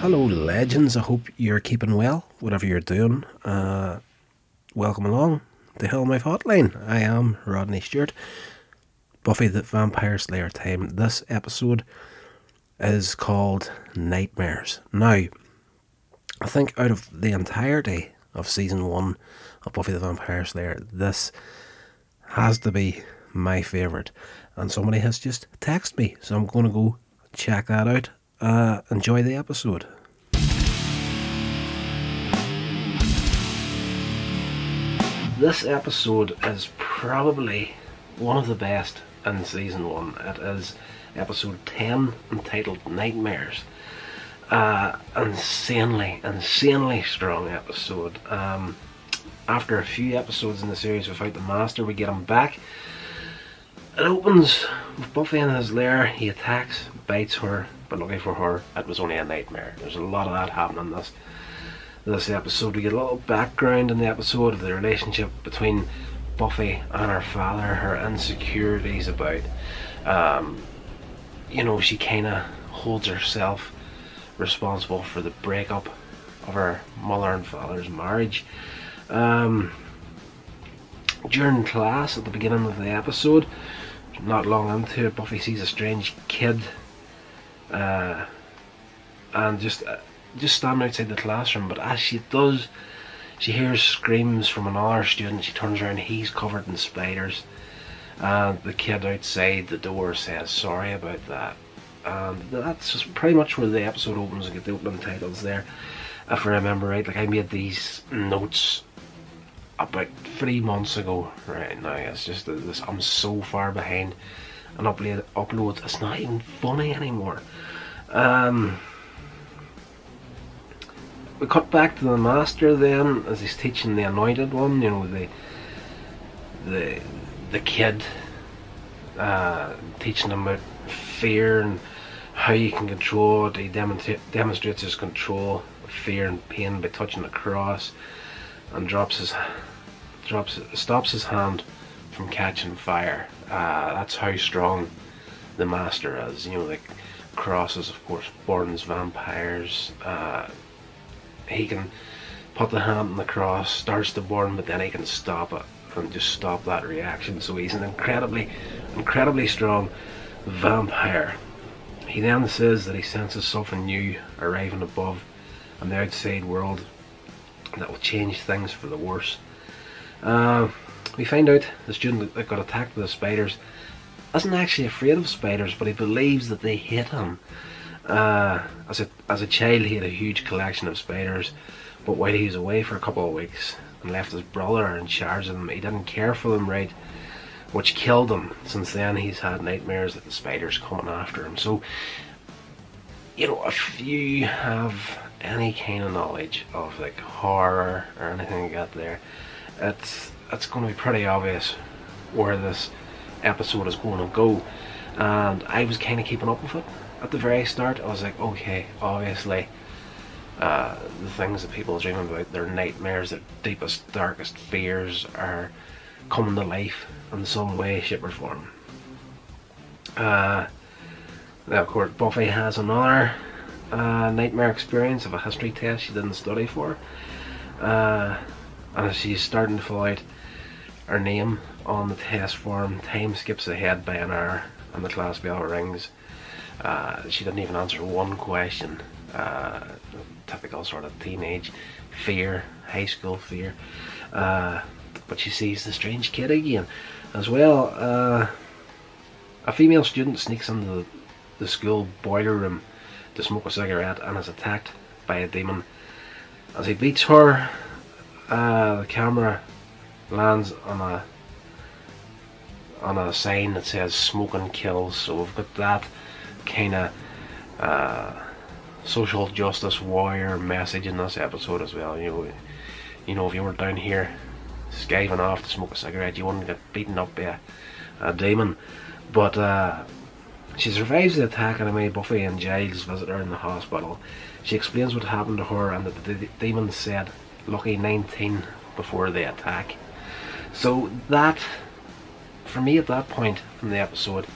Hello, legends. I hope you're keeping well, whatever you're doing. Uh, welcome along to Hellmouth Hotline. I am Rodney Stewart. Buffy the Vampire Slayer time. This episode is called Nightmares. Now, I think out of the entirety of season one of Buffy the Vampire Slayer, this has to be my favourite. And somebody has just texted me, so I'm going to go check that out. Uh, enjoy the episode. This episode is probably one of the best in season one. It is episode 10 entitled Nightmares. Uh, insanely, insanely strong episode. Um, after a few episodes in the series without the Master, we get him back. It opens with Buffy in his lair. He attacks, bites her, but lucky for her, it was only a nightmare. There's a lot of that happening in this this episode. We get a little background in the episode of the relationship between Buffy and her father, her insecurities about, um, you know, she kind of holds herself responsible for the breakup of her mother and father's marriage. Um, during class at the beginning of the episode, not long into it, Buffy sees a strange kid, uh, and just uh, just standing outside the classroom. But as she does, she hears screams from another student. She turns around, he's covered in spiders. And the kid outside the door says sorry about that. And that's just pretty much where the episode opens and get the opening titles there. If I remember right, like I made these notes about three months ago. Right now, it's just this. I'm so far behind an upload. Uploads. It's not even funny anymore. Um, we cut back to the master then as he's teaching the anointed one you know the the the kid uh, teaching him about fear and how you can control it he demonstrates his control of fear and pain by touching the cross and drops his drops stops his hand from catching fire uh, that's how strong the master is you know like crosses of course burns vampires uh, he can put the hand on the cross, starts to burn, but then he can stop it and just stop that reaction. So he's an incredibly, incredibly strong vampire. He then says that he senses something new arriving above on the outside world that will change things for the worse. Uh, we find out the student that got attacked by the spiders isn't actually afraid of spiders, but he believes that they hit him. Uh, as a as a child, he had a huge collection of spiders, but while he was away for a couple of weeks and left his brother in charge of them, he didn't care for them right, which killed him. Since then, he's had nightmares that the spiders coming after him. So, you know, if you have any kind of knowledge of like horror or anything like that, there, it's it's going to be pretty obvious where this episode is going to go, and I was kind of keeping up with it at the very start, I was like, okay, obviously, uh, the things that people dream about, their nightmares, their deepest, darkest fears are coming to life in some way, shape, or form. Uh, now, of course, Buffy has another uh, nightmare experience of a history test she didn't study for. Uh, and as she's starting to fill out her name on the test form, time skips ahead by an hour and the class bell rings. Uh, she didn't even answer one question. Uh, typical sort of teenage fear, high school fear. Uh, but she sees the strange kid again. As well, uh, a female student sneaks into the, the school boiler room to smoke a cigarette and is attacked by a demon. As he beats her, uh, the camera lands on a on a sign that says smoking kills so we've got that kind of uh, social justice warrior message in this episode as well. You know, you know, if you were down here skiving off to smoke a cigarette, you wouldn't get beaten up by a, a demon. But uh, she survives the attack, and anyway, Buffy and Giles visit her in the hospital. She explains what happened to her, and that the demon said, "Lucky 19 before the attack." So that, for me, at that point in the episode,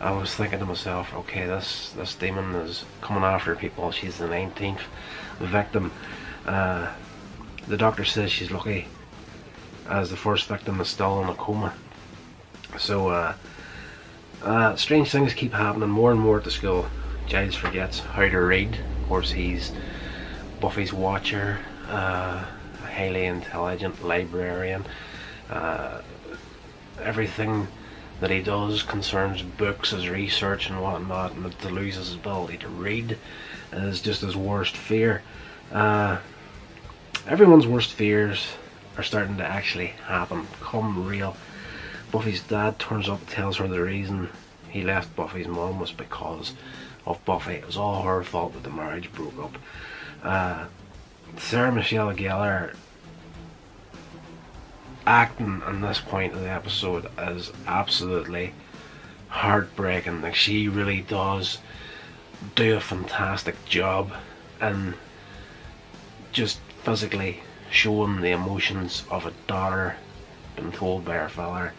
I was thinking to myself, okay, this this demon is coming after people. She's the 19th victim. Uh, the doctor says she's lucky, as the first victim is still in a coma. So, uh, uh, strange things keep happening more and more at the school. Giles forgets how to read. Of course, he's Buffy's watcher, uh, a highly intelligent librarian. Uh, everything that he does concerns books, his research and whatnot, and to lose his ability to read is just his worst fear. Uh, everyone's worst fears are starting to actually happen, come real. Buffy's dad turns up and tells her the reason he left Buffy's mom was because of Buffy. It was all her fault that the marriage broke up. Uh, Sarah Michelle Gellar acting in this point of the episode is absolutely heartbreaking. Like she really does do a fantastic job in just physically showing the emotions of a daughter being told by her father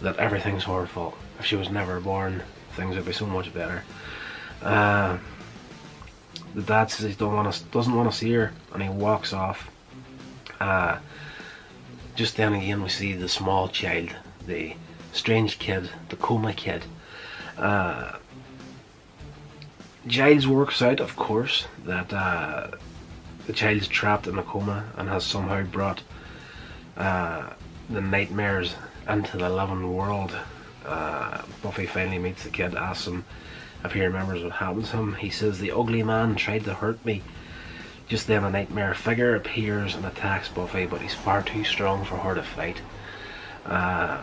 that everything's her fault. If she was never born, things would be so much better. Uh, the dad says he don't want to, doesn't want to see her, and he walks off. Uh, just then again, we see the small child, the strange kid, the coma kid. Uh, Giles works out, of course, that uh, the child's trapped in a coma and has somehow brought uh, the nightmares into the living world. Uh, Buffy finally meets the kid, asks him if he remembers what happened to him. He says, The ugly man tried to hurt me. Just then, a nightmare figure appears and attacks Buffy, but he's far too strong for her to fight. Uh,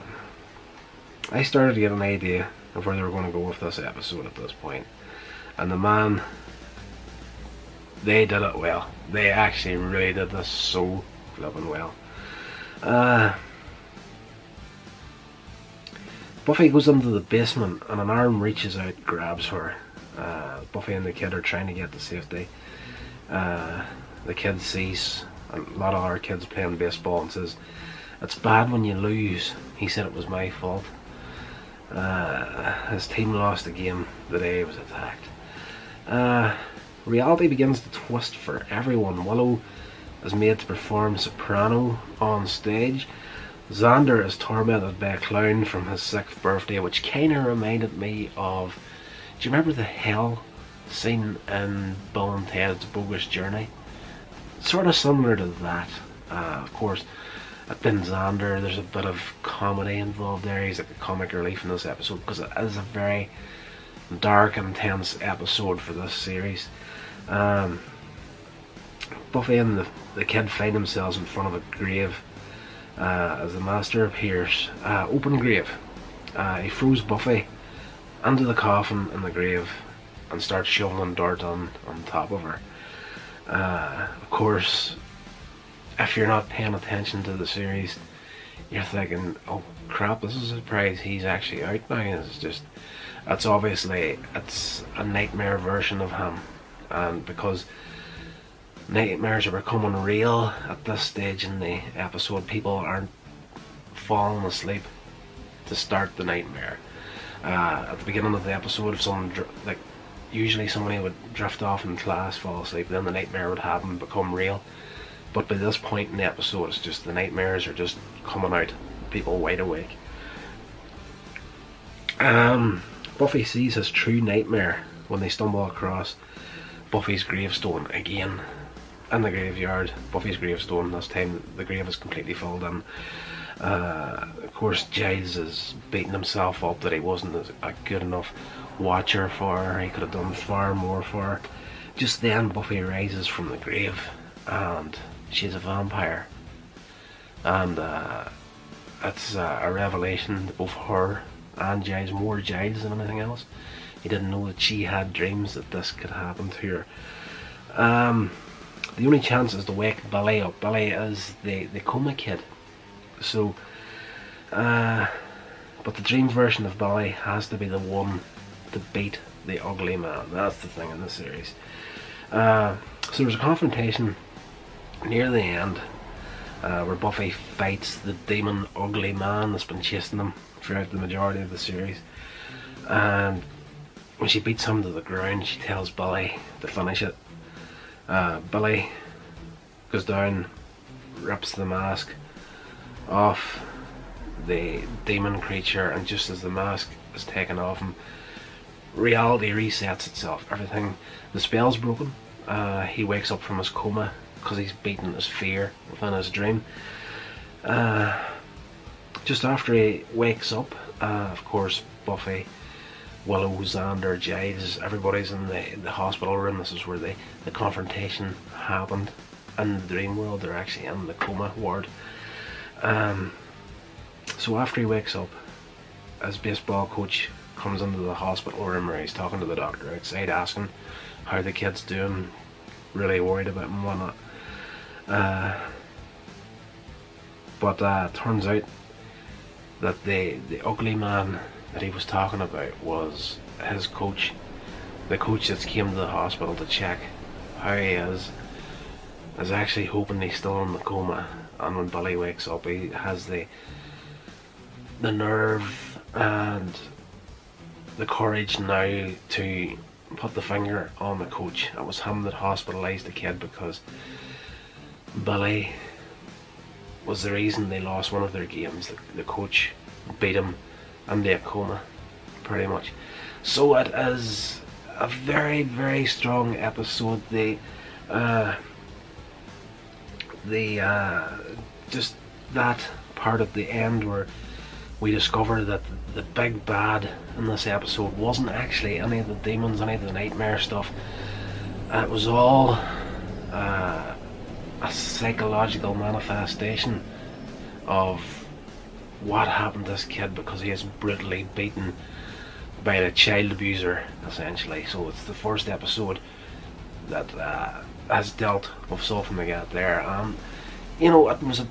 I started to get an idea of where they were going to go with this episode at this point. And the man, they did it well. They actually really did this so flipping well. Uh, Buffy goes into the basement and an arm reaches out, grabs her. Uh, Buffy and the kid are trying to get to safety. Uh, the kid sees a lot of our kids playing baseball and says, It's bad when you lose. He said it was my fault. Uh, his team lost the game the day he was attacked. Uh, reality begins to twist for everyone. Willow is made to perform soprano on stage. Xander is tormented by a clown from his sixth birthday, which kind of reminded me of. Do you remember the hell scene in Bill and Ted's Bogus Journey? Sort of similar to that. Uh, of course, at Ben Xander, there's a bit of comedy involved there. He's like a comic relief in this episode because it is a very dark, intense episode for this series. Um, Buffy and the, the kid find themselves in front of a grave uh, as the master appears. Uh, open grave. Uh, he throws Buffy into the coffin in the grave and starts shoveling dirt on, on top of her. Uh, of course, if you're not paying attention to the series, you're thinking, oh crap, this is a surprise, he's actually out now. It's just, it's obviously, it's a nightmare version of him. And because nightmares are becoming real at this stage in the episode. People aren't falling asleep to start the nightmare. Uh, at the beginning of the episode, if someone like usually somebody would drift off in class, fall asleep, then the nightmare would happen, become real. But by this point in the episode, it's just the nightmares are just coming out, people wide awake. Um, Buffy sees his true nightmare when they stumble across Buffy's gravestone again in the graveyard, Buffy's gravestone. This time the grave is completely filled in. Uh, of course, Giles is beating himself up that he wasn't a good enough watcher for her. He could have done far more for her. Just then, Buffy rises from the grave and she's a vampire. And uh, it's a revelation to both her and Giles, more Giles than anything else. He didn't know that she had dreams that this could happen to her. Um, the only chance is to wake Billy up. Billy is the, the coma kid. So, uh, but the dream version of Billy has to be the one to beat the ugly man. That's the thing in the series. Uh, so there's a confrontation near the end uh, where Buffy fights the demon ugly man that's been chasing them throughout the majority of the series. And when she beats him to the ground, she tells Billy to finish it. Uh, Billy goes down, rips the mask off the demon creature, and just as the mask is taken off him, reality resets itself. Everything, the spell's broken. Uh, he wakes up from his coma because he's beaten his fear within his dream. Uh, just after he wakes up, uh, of course, Buffy, Willow, Xander, Giles, everybody's in the, the hospital room. This is where the, the confrontation happened. In the dream world, they're actually in the coma ward. Um, so after he wakes up, his baseball coach comes into the hospital room where he's talking to the doctor outside, asking how the kid's doing, really worried about him and whatnot. Uh, but uh, turns out that the the ugly man that he was talking about was his coach, the coach that came to the hospital to check how he is, is actually hoping he's still in the coma. And when Billy wakes up, he has the the nerve and the courage now to put the finger on the coach. It was him that hospitalised the kid because Billy was the reason they lost one of their games. The, the coach beat him into a coma, pretty much. So it is a very, very strong episode. The, uh, the, uh, just that part at the end where we discover that the big bad in this episode wasn't actually any of the demons, any of the nightmare stuff. It was all uh, a psychological manifestation of what happened to this kid because he is brutally beaten by a child abuser, essentially. So it's the first episode that uh, has dealt with something like that there. And, you know, it was a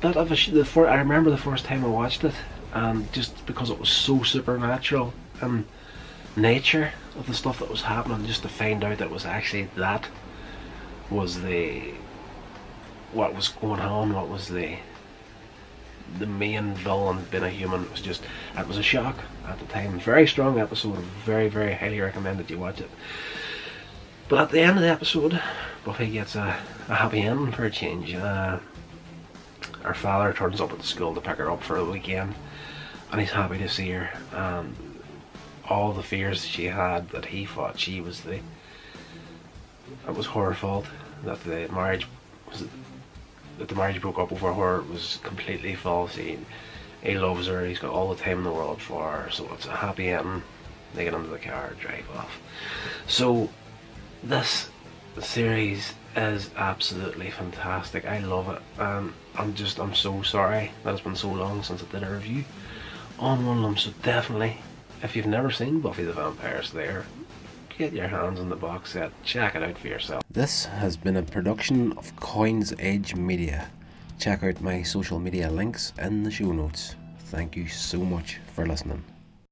bit of a. Sh- the fir- I remember the first time I watched it, and just because it was so supernatural and nature of the stuff that was happening, just to find out that was actually that was the what was going on, what was the the main villain being a human was just it was a shock at the time. Very strong episode very very highly recommended you watch it. But at the end of the episode Buffy gets a, a happy ending for a change. Uh, her father turns up at the school to pick her up for the weekend and he's happy to see her. And all the fears she had that he thought she was the it was her fault that the marriage was that the marriage broke up over her was completely false. He, he loves her, he's got all the time in the world for her, so it's a happy ending. They get into the car, drive off. So, this series is absolutely fantastic. I love it. and I'm just, I'm so sorry that it's been so long since I did a review on one of them. So definitely, if you've never seen Buffy the Vampire Slayer, get your hands on the box set, check it out for yourself. This has been a production of Coins Edge Media. Check out my social media links in the show notes. Thank you so much for listening.